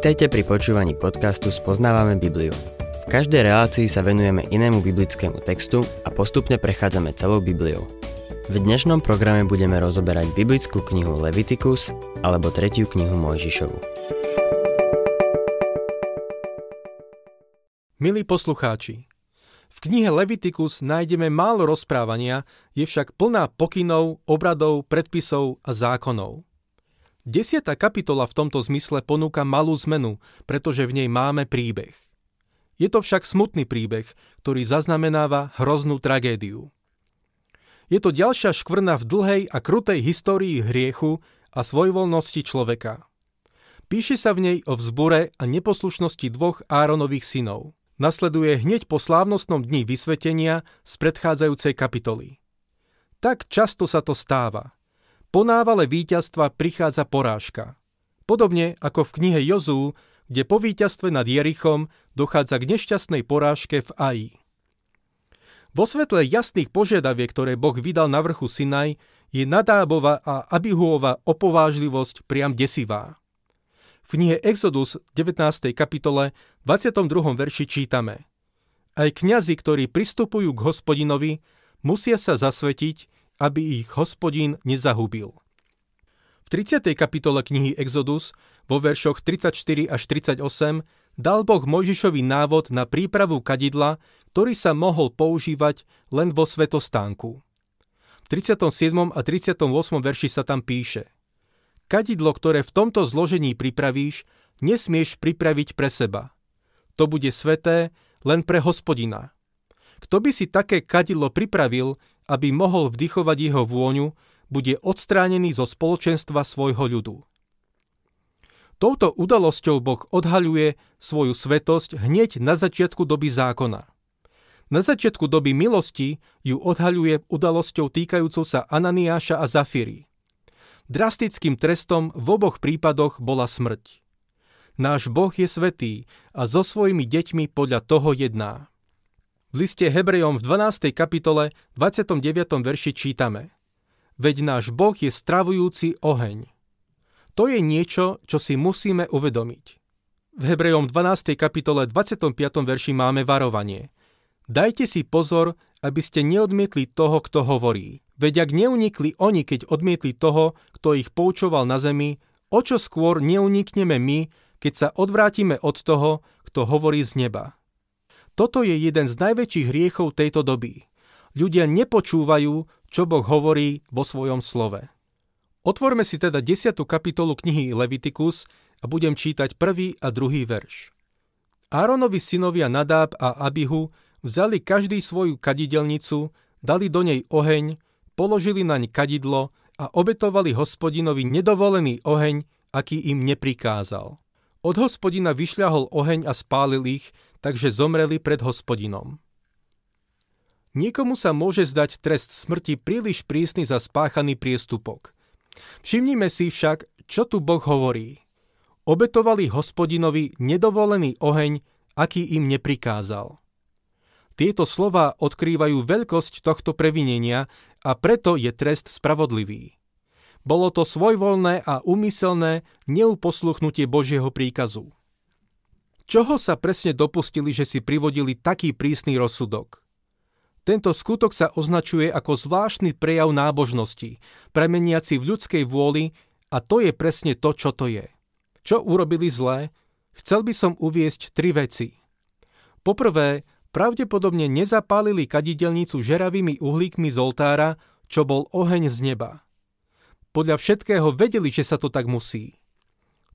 Vítajte pri počúvaní podcastu Spoznávame Bibliu. V každej relácii sa venujeme inému biblickému textu a postupne prechádzame celou Bibliou. V dnešnom programe budeme rozoberať biblickú knihu Leviticus alebo tretiu knihu Mojžišovu. Milí poslucháči, v knihe Leviticus nájdeme málo rozprávania, je však plná pokynov, obradov, predpisov a zákonov. Desiatá kapitola v tomto zmysle ponúka malú zmenu, pretože v nej máme príbeh. Je to však smutný príbeh, ktorý zaznamenáva hroznú tragédiu. Je to ďalšia škvrna v dlhej a krutej histórii hriechu a svojvoľnosti človeka. Píše sa v nej o vzbure a neposlušnosti dvoch Áronových synov. Nasleduje hneď po slávnostnom dni vysvetenia z predchádzajúcej kapitoly. Tak často sa to stáva – po návale víťazstva prichádza porážka. Podobne ako v knihe Jozú, kde po víťazstve nad Jerichom dochádza k nešťastnej porážke v Aji. Vo svetle jasných požiadaviek, ktoré Boh vydal na vrchu Sinaj, je Nadábova a Abihuova opovážlivosť priam desivá. V knihe Exodus 19. kapitole 22. verši čítame Aj kňazi, ktorí pristupujú k hospodinovi, musia sa zasvetiť, aby ich hospodín nezahubil. V 30. kapitole knihy Exodus vo veršoch 34 až 38 dal Boh Mojžišovi návod na prípravu kadidla, ktorý sa mohol používať len vo svetostánku. V 37. a 38. verši sa tam píše Kadidlo, ktoré v tomto zložení pripravíš, nesmieš pripraviť pre seba. To bude sveté len pre hospodina. Kto by si také kadidlo pripravil, aby mohol vdychovať jeho vôňu, bude odstránený zo spoločenstva svojho ľudu. Touto udalosťou Boh odhaľuje svoju svetosť hneď na začiatku doby zákona. Na začiatku doby milosti ju odhaľuje udalosťou týkajúcou sa Ananiáša a Zafíry. Drastickým trestom v oboch prípadoch bola smrť. Náš Boh je svetý a so svojimi deťmi podľa toho jedná. V liste Hebrejom v 12. kapitole 29. verši čítame Veď náš Boh je stravujúci oheň. To je niečo, čo si musíme uvedomiť. V Hebrejom 12. kapitole 25. verši máme varovanie. Dajte si pozor, aby ste neodmietli toho, kto hovorí. Veď ak neunikli oni, keď odmietli toho, kto ich poučoval na zemi, o čo skôr neunikneme my, keď sa odvrátime od toho, kto hovorí z neba. Toto je jeden z najväčších hriechov tejto doby. Ľudia nepočúvajú, čo Boh hovorí vo svojom slove. Otvorme si teda 10. kapitolu knihy Leviticus a budem čítať prvý a druhý verš. Áronovi synovia Nadáb a Abihu vzali každý svoju kadidelnicu, dali do nej oheň, položili naň kadidlo a obetovali hospodinovi nedovolený oheň, aký im neprikázal. Od hospodina vyšľahol oheň a spálil ich, takže zomreli pred hospodinom. Niekomu sa môže zdať trest smrti príliš prísny za spáchaný priestupok. Všimnime si však, čo tu Boh hovorí. Obetovali hospodinovi nedovolený oheň, aký im neprikázal. Tieto slova odkrývajú veľkosť tohto previnenia a preto je trest spravodlivý. Bolo to svojvoľné a úmyselné neuposluchnutie Božieho príkazu. Čoho sa presne dopustili, že si privodili taký prísny rozsudok? Tento skutok sa označuje ako zvláštny prejav nábožnosti, premeniaci v ľudskej vôli a to je presne to, čo to je. Čo urobili zlé? Chcel by som uviesť tri veci. Poprvé, pravdepodobne nezapálili kadidelnicu žeravými uhlíkmi z oltára, čo bol oheň z neba. Podľa všetkého vedeli, že sa to tak musí.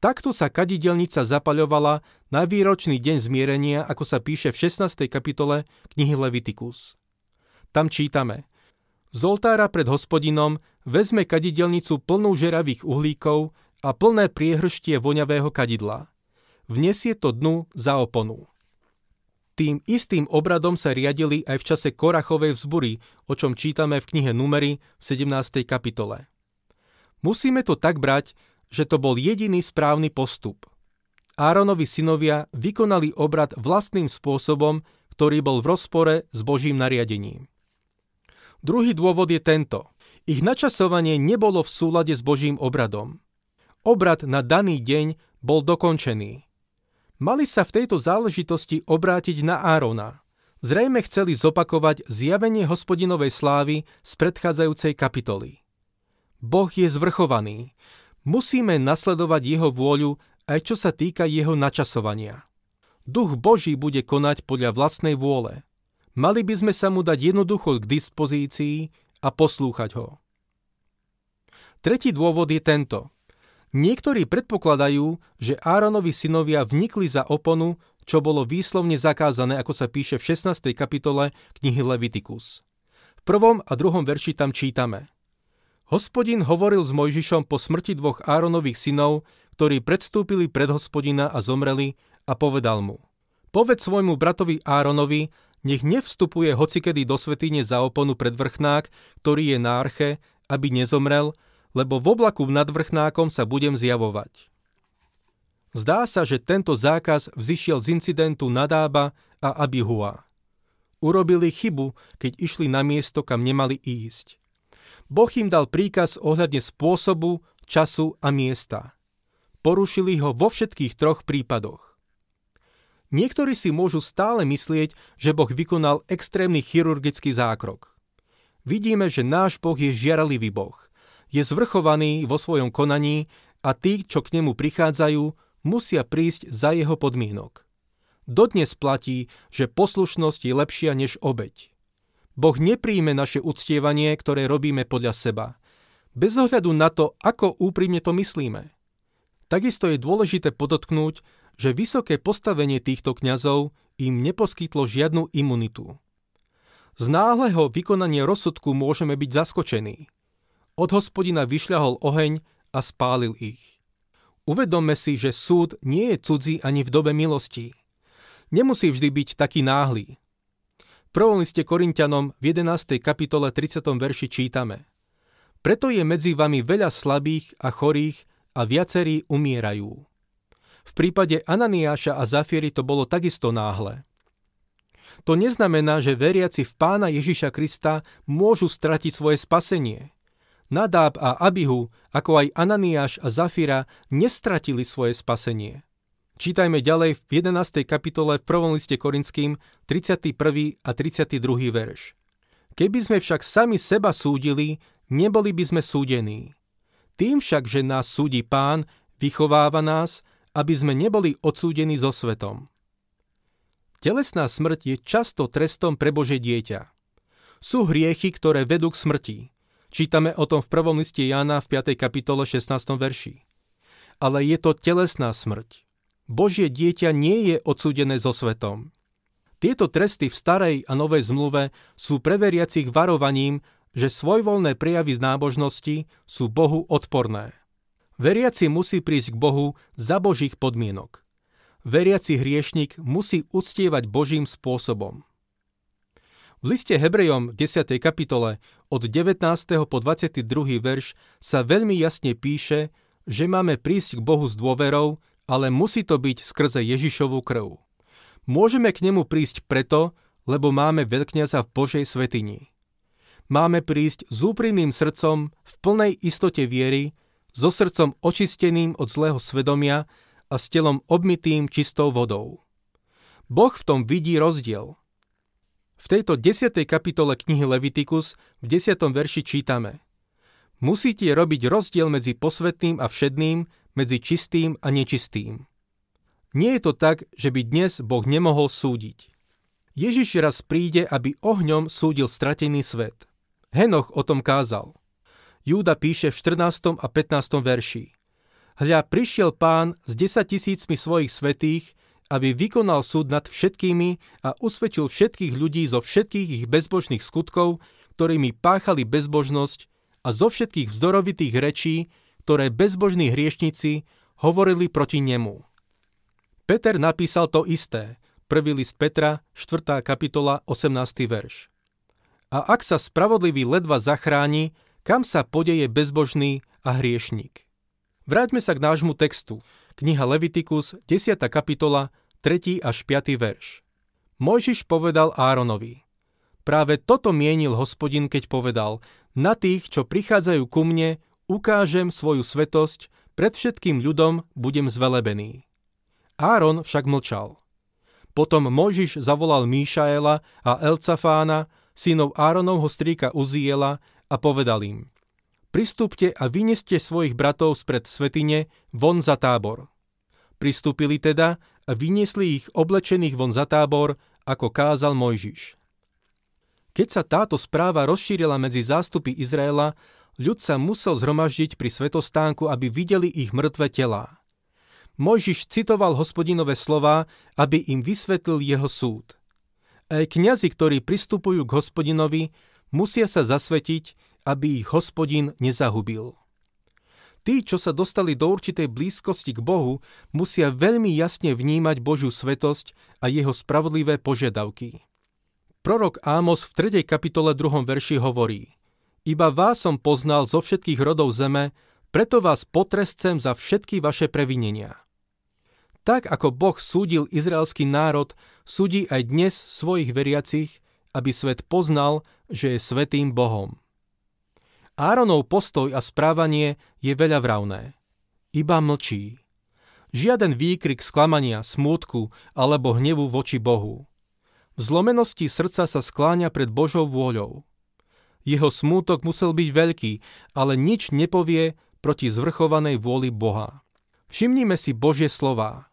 Takto sa kadidelnica zapaľovala na výročný deň zmierenia, ako sa píše v 16. kapitole knihy Leviticus. Tam čítame Z oltára pred hospodinom vezme kadidelnicu plnú žeravých uhlíkov a plné priehrštie voňavého kadidla. Vnesie to dnu za oponu. Tým istým obradom sa riadili aj v čase Korachovej vzbury, o čom čítame v knihe Numery v 17. kapitole. Musíme to tak brať, že to bol jediný správny postup. Áronovi synovia vykonali obrad vlastným spôsobom, ktorý bol v rozpore s Božím nariadením. Druhý dôvod je tento. Ich načasovanie nebolo v súlade s Božím obradom. Obrad na daný deň bol dokončený. Mali sa v tejto záležitosti obrátiť na Árona. Zrejme chceli zopakovať zjavenie hospodinovej slávy z predchádzajúcej kapitoly. Boh je zvrchovaný. Musíme nasledovať jeho vôľu aj čo sa týka jeho načasovania. Duch Boží bude konať podľa vlastnej vôle. Mali by sme sa mu dať jednoducho k dispozícii a poslúchať ho. Tretí dôvod je tento. Niektorí predpokladajú, že Áronovi synovia vnikli za oponu, čo bolo výslovne zakázané, ako sa píše v 16. kapitole knihy Levitikus. V prvom a druhom verši tam čítame. Hospodin hovoril s Mojžišom po smrti dvoch Áronových synov, ktorí predstúpili pred hospodina a zomreli a povedal mu. Povedz svojmu bratovi Áronovi, nech nevstupuje hocikedy do svetine za oponu pred vrchnák, ktorý je na arche, aby nezomrel, lebo v oblaku nad vrchnákom sa budem zjavovať. Zdá sa, že tento zákaz vzýšiel z incidentu Nadába a Abihua. Urobili chybu, keď išli na miesto, kam nemali ísť. Boh im dal príkaz ohľadne spôsobu, času a miesta. Porušili ho vo všetkých troch prípadoch. Niektorí si môžu stále myslieť, že Boh vykonal extrémny chirurgický zákrok. Vidíme, že náš Boh je žiaralivý Boh – je zvrchovaný vo svojom konaní a tí, čo k nemu prichádzajú, musia prísť za jeho podmienok. Dodnes platí, že poslušnosť je lepšia než obeď. Boh nepríjme naše uctievanie, ktoré robíme podľa seba, bez ohľadu na to, ako úprimne to myslíme. Takisto je dôležité podotknúť, že vysoké postavenie týchto kňazov im neposkytlo žiadnu imunitu. Z náhleho vykonania rozsudku môžeme byť zaskočení. Od hospodina vyšľahol oheň a spálil ich. Uvedomme si, že súd nie je cudzí ani v dobe milosti. Nemusí vždy byť taký náhly. Prvom liste Korintianom v 11. kapitole 30. verši čítame Preto je medzi vami veľa slabých a chorých a viacerí umierajú. V prípade Ananiáša a Zafiery to bolo takisto náhle. To neznamená, že veriaci v pána Ježiša Krista môžu stratiť svoje spasenie – Nadáb a Abihu, ako aj Ananiáš a Zafira, nestratili svoje spasenie. Čítajme ďalej v 11. kapitole v 1. liste Korinským 31. a 32. verš. Keby sme však sami seba súdili, neboli by sme súdení. Tým však, že nás súdi pán, vychováva nás, aby sme neboli odsúdení so svetom. Telesná smrť je často trestom pre Bože dieťa. Sú hriechy, ktoré vedú k smrti. Čítame o tom v prvom liste Jána v 5. kapitole 16. verši. Ale je to telesná smrť. Božie dieťa nie je odsúdené so svetom. Tieto tresty v starej a novej zmluve sú pre veriacich varovaním, že svojvoľné prejavy z nábožnosti sú Bohu odporné. Veriaci musí prísť k Bohu za Božích podmienok. Veriaci hriešnik musí uctievať Božím spôsobom. V liste Hebrejom v 10. kapitole od 19. po 22. verš sa veľmi jasne píše, že máme prísť k Bohu s dôverou, ale musí to byť skrze Ježišovú krv. Môžeme k nemu prísť preto, lebo máme veľkňaza v Božej svetini. Máme prísť s úprimným srdcom v plnej istote viery, so srdcom očisteným od zlého svedomia a s telom obmitým čistou vodou. Boh v tom vidí rozdiel – v tejto 10. kapitole knihy Levitikus v 10. verši čítame Musíte robiť rozdiel medzi posvetným a všedným, medzi čistým a nečistým. Nie je to tak, že by dnes Boh nemohol súdiť. Ježiš raz príde, aby ohňom súdil stratený svet. Henoch o tom kázal. Júda píše v 14. a 15. verši. Hľa prišiel pán s 10 tisícmi svojich svetých aby vykonal súd nad všetkými a usvedčil všetkých ľudí zo všetkých ich bezbožných skutkov, ktorými páchali bezbožnosť a zo všetkých vzdorovitých rečí, ktoré bezbožní hriešnici hovorili proti nemu. Peter napísal to isté, prvý list Petra, 4. kapitola, 18. verš. A ak sa spravodlivý ledva zachráni, kam sa podeje bezbožný a hriešnik? Vráťme sa k nášmu textu. Kniha Levitikus, 10. kapitola, 3. až 5. verš. Mojžiš povedal Áronovi. Práve toto mienil hospodin, keď povedal, na tých, čo prichádzajú ku mne, ukážem svoju svetosť, pred všetkým ľudom budem zvelebený. Áron však mlčal. Potom Mojžiš zavolal Míšaela a Elcafána, synov Áronovho strýka Uziela a povedal im Pristúpte a vyneste svojich bratov spred svetine von za tábor. Pristúpili teda a vyniesli ich oblečených von za tábor, ako kázal Mojžiš. Keď sa táto správa rozšírila medzi zástupy Izraela, ľud sa musel zhromaždiť pri svetostánku, aby videli ich mŕtve telá. Mojžiš citoval hospodinové slova, aby im vysvetlil jeho súd. Aj kňazi, ktorí pristupujú k hospodinovi, musia sa zasvetiť, aby ich hospodin nezahubil. Tí, čo sa dostali do určitej blízkosti k Bohu, musia veľmi jasne vnímať Božiu svetosť a jeho spravodlivé požiadavky. Prorok Ámos v 3. kapitole 2. verši hovorí Iba vás som poznal zo všetkých rodov zeme, preto vás potrescem za všetky vaše previnenia. Tak ako Boh súdil izraelský národ, súdi aj dnes svojich veriacich, aby svet poznal, že je svetým Bohom. Áronov postoj a správanie je veľa vravné. Iba mlčí. Žiaden výkrik sklamania, smútku alebo hnevu voči Bohu. V zlomenosti srdca sa skláňa pred Božou vôľou. Jeho smútok musel byť veľký, ale nič nepovie proti zvrchovanej vôli Boha. Všimnime si Božie slová.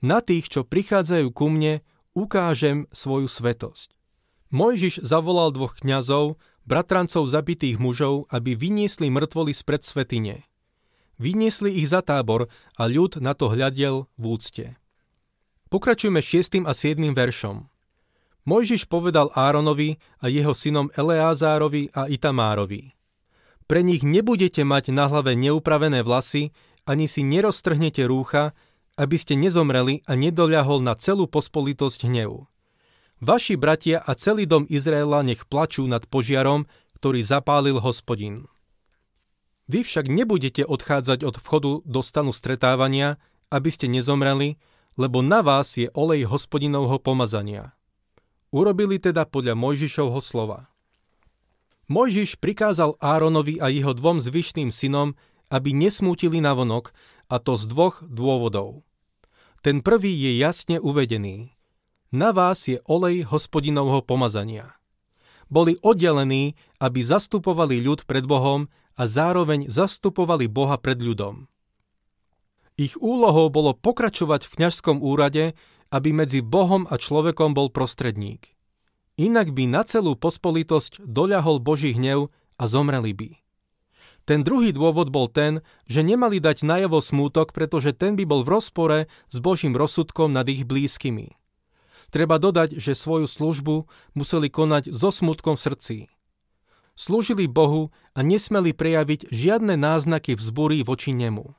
Na tých, čo prichádzajú ku mne, ukážem svoju svetosť. Mojžiš zavolal dvoch kňazov, bratrancov zabitých mužov, aby vyniesli mŕtvoly spred svetine. Vyniesli ich za tábor a ľud na to hľadiel v úcte. Pokračujme 6. a 7. veršom. Mojžiš povedal Áronovi a jeho synom Eleázárovi a Itamárovi. Pre nich nebudete mať na hlave neupravené vlasy, ani si neroztrhnete rúcha, aby ste nezomreli a nedoľahol na celú pospolitosť hnevu. Vaši bratia a celý dom Izraela nech plačú nad požiarom, ktorý zapálil hospodin. Vy však nebudete odchádzať od vchodu do stanu stretávania, aby ste nezomreli, lebo na vás je olej hospodinovho pomazania. Urobili teda podľa Mojžišovho slova. Mojžiš prikázal Áronovi a jeho dvom zvyšným synom, aby nesmútili navonok, a to z dvoch dôvodov. Ten prvý je jasne uvedený. Na vás je olej hospodinovho pomazania. Boli oddelení, aby zastupovali ľud pred Bohom a zároveň zastupovali Boha pred ľudom. Ich úlohou bolo pokračovať v kňažskom úrade, aby medzi Bohom a človekom bol prostredník. Inak by na celú pospolitosť doľahol Boží hnev a zomreli by. Ten druhý dôvod bol ten, že nemali dať najavo smútok, pretože ten by bol v rozpore s Božím rozsudkom nad ich blízkymi. Treba dodať, že svoju službu museli konať so smutkom v srdci. Slúžili Bohu a nesmeli prejaviť žiadne náznaky vzbúry voči nemu.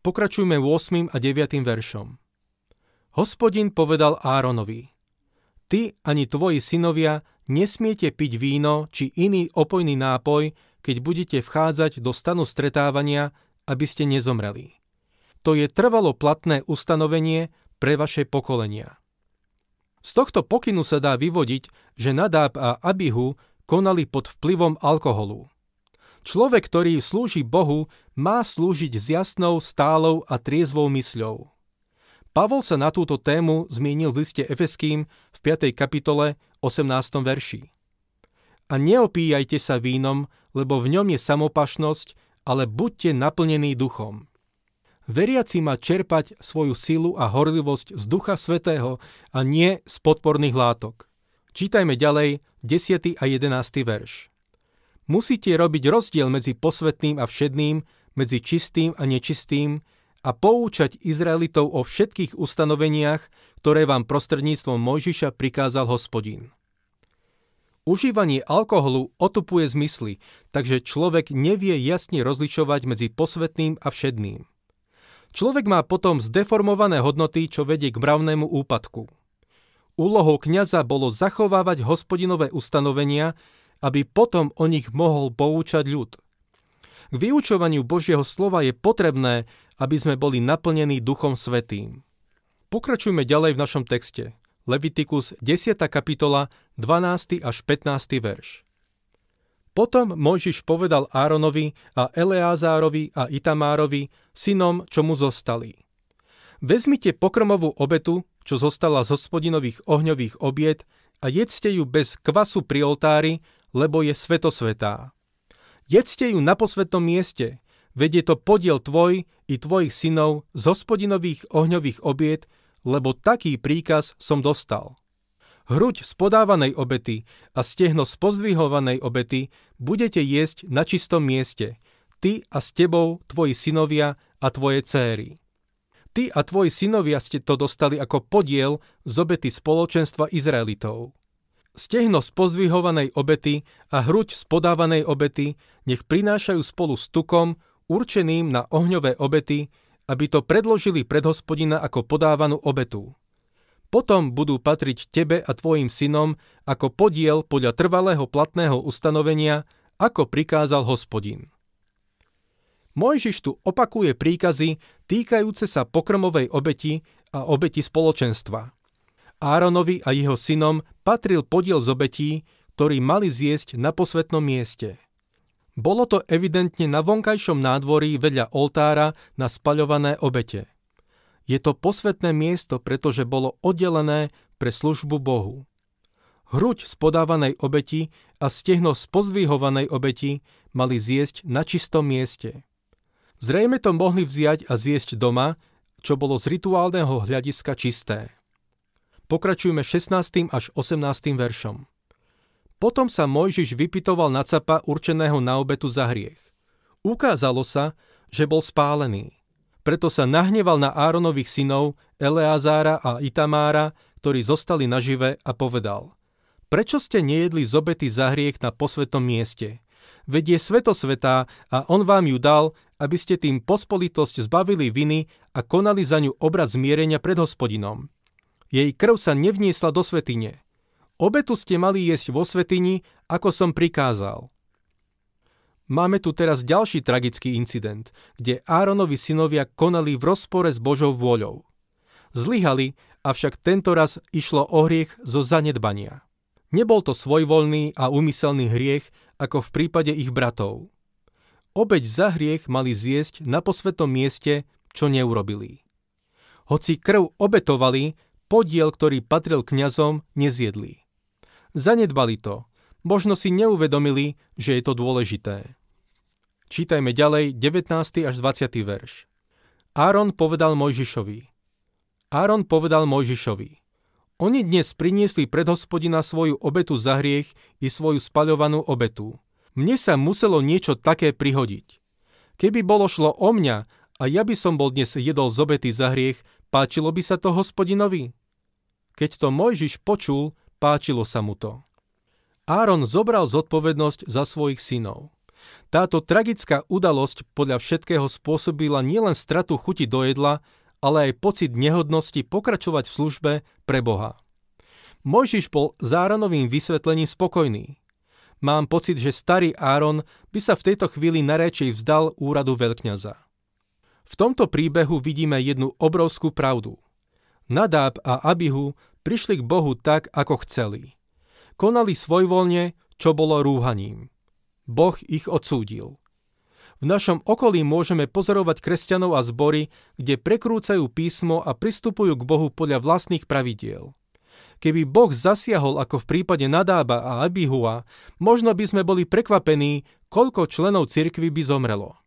Pokračujme 8. a 9. veršom. Hospodin povedal Áronovi, Ty ani tvoji synovia nesmiete piť víno či iný opojný nápoj, keď budete vchádzať do stanu stretávania, aby ste nezomreli. To je trvalo platné ustanovenie pre vaše pokolenia. Z tohto pokynu sa dá vyvodiť, že Nadáb a Abihu konali pod vplyvom alkoholu. Človek, ktorý slúži Bohu, má slúžiť s jasnou, stálou a triezvou mysľou. Pavol sa na túto tému zmienil v liste Efeským v 5. kapitole 18. verši. A neopíjajte sa vínom, lebo v ňom je samopašnosť, ale buďte naplnení duchom. Veriaci má čerpať svoju silu a horlivosť z Ducha Svetého a nie z podporných látok. Čítajme ďalej 10. a 11. verš. Musíte robiť rozdiel medzi posvetným a všedným, medzi čistým a nečistým a poučať Izraelitov o všetkých ustanoveniach, ktoré vám prostredníctvom Mojžiša prikázal hospodín. Užívanie alkoholu otupuje zmysly, takže človek nevie jasne rozlišovať medzi posvetným a všedným. Človek má potom zdeformované hodnoty, čo vedie k mravnému úpadku. Úlohou kňaza bolo zachovávať hospodinové ustanovenia, aby potom o nich mohol poučať ľud. K vyučovaniu Božieho slova je potrebné, aby sme boli naplnení Duchom Svetým. Pokračujme ďalej v našom texte. Levitikus 10. kapitola 12. až 15. verš. Potom Mojžiš povedal Áronovi a Eleázárovi a Itamárovi, synom, čo mu zostali. Vezmite pokrmovú obetu, čo zostala z hospodinových ohňových obiet a jedzte ju bez kvasu pri oltári, lebo je svetosvetá. Jedzte ju na posvetnom mieste, veď to podiel tvoj i tvojich synov z hospodinových ohňových obiet, lebo taký príkaz som dostal. Hruď z podávanej obety a stehno z pozdvihovanej obety budete jesť na čistom mieste, ty a s tebou tvoji synovia a tvoje céry. Ty a tvoji synovia ste to dostali ako podiel z obety spoločenstva Izraelitov. Stehno z pozdvihovanej obety a hruď z podávanej obety nech prinášajú spolu s tukom, určeným na ohňové obety, aby to predložili pred hospodina ako podávanú obetu. Potom budú patriť tebe a tvojim synom ako podiel podľa trvalého platného ustanovenia, ako prikázal hospodin. Mojžiš tu opakuje príkazy týkajúce sa pokrmovej obeti a obeti spoločenstva. Áronovi a jeho synom patril podiel z obetí, ktorý mali zjesť na posvetnom mieste. Bolo to evidentne na vonkajšom nádvorí vedľa oltára na spaľované obete. Je to posvetné miesto, pretože bolo oddelené pre službu Bohu. Hruď z podávanej obeti a stehno z pozvihovanej obeti mali zjesť na čistom mieste. Zrejme to mohli vziať a zjesť doma, čo bolo z rituálneho hľadiska čisté. Pokračujeme 16. až 18. veršom. Potom sa Mojžiš vypitoval na capa určeného na obetu za hriech. Ukázalo sa, že bol spálený. Preto sa nahneval na Áronových synov Eleazára a Itamára, ktorí zostali nažive a povedal Prečo ste nejedli z obety za hriech na posvetom mieste? Veď je svetosvetá a on vám ju dal, aby ste tým pospolitosť zbavili viny a konali za ňu obrad zmierenia pred hospodinom. Jej krv sa nevniesla do svetine. Obetu ste mali jesť vo svetini, ako som prikázal. Máme tu teraz ďalší tragický incident, kde Áronovi synovia konali v rozpore s Božou vôľou. Zlyhali, avšak tento raz išlo o hriech zo zanedbania. Nebol to svojvoľný a úmyselný hriech, ako v prípade ich bratov. Obeď za hriech mali zjesť na posvetom mieste, čo neurobili. Hoci krv obetovali, podiel, ktorý patril kňazom, nezjedli. Zanedbali to, možno si neuvedomili, že je to dôležité. Čítajme ďalej 19. až 20. verš. Áron povedal Mojžišovi. Áron povedal Mojžišovi. Oni dnes priniesli pred hospodina svoju obetu za hriech i svoju spaľovanú obetu. Mne sa muselo niečo také prihodiť. Keby bolo šlo o mňa a ja by som bol dnes jedol z obety za hriech, páčilo by sa to hospodinovi? Keď to Mojžiš počul, páčilo sa mu to. Áron zobral zodpovednosť za svojich synov. Táto tragická udalosť podľa všetkého spôsobila nielen stratu chuti do jedla, ale aj pocit nehodnosti pokračovať v službe pre Boha. Mojžiš bol záronovým vysvetlením spokojný. Mám pocit, že starý Áron by sa v tejto chvíli narečej vzdal úradu veľkňaza. V tomto príbehu vidíme jednu obrovskú pravdu. Nadáb a Abihu prišli k Bohu tak, ako chceli. Konali svojvoľne, čo bolo rúhaním. Boh ich odsúdil. V našom okolí môžeme pozorovať kresťanov a zbory, kde prekrúcajú písmo a pristupujú k Bohu podľa vlastných pravidiel. Keby Boh zasiahol ako v prípade Nadába a Abihua, možno by sme boli prekvapení, koľko členov cirkvy by zomrelo.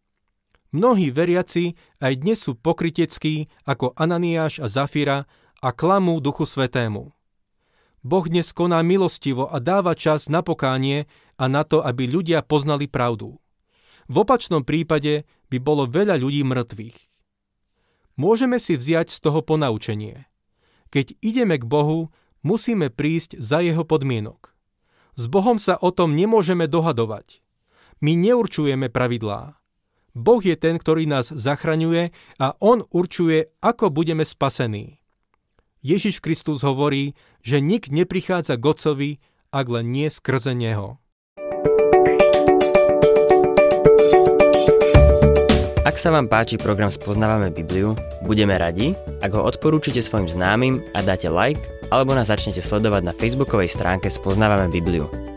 Mnohí veriaci aj dnes sú pokryteckí ako Ananiáš a Zafira a klamú Duchu Svetému. Boh dnes koná milostivo a dáva čas na pokánie a na to, aby ľudia poznali pravdu. V opačnom prípade by bolo veľa ľudí mŕtvych. Môžeme si vziať z toho ponaučenie. Keď ideme k Bohu, musíme prísť za jeho podmienok. S Bohom sa o tom nemôžeme dohadovať. My neurčujeme pravidlá. Boh je ten, ktorý nás zachraňuje a On určuje, ako budeme spasení. Ježiš Kristus hovorí, že nik neprichádza k Otcovi, ak len nie skrze Neho. Ak sa vám páči program Spoznávame Bibliu, budeme radi, ak ho odporúčite svojim známym a dáte like alebo nás začnete sledovať na facebookovej stránke Spoznávame Bibliu.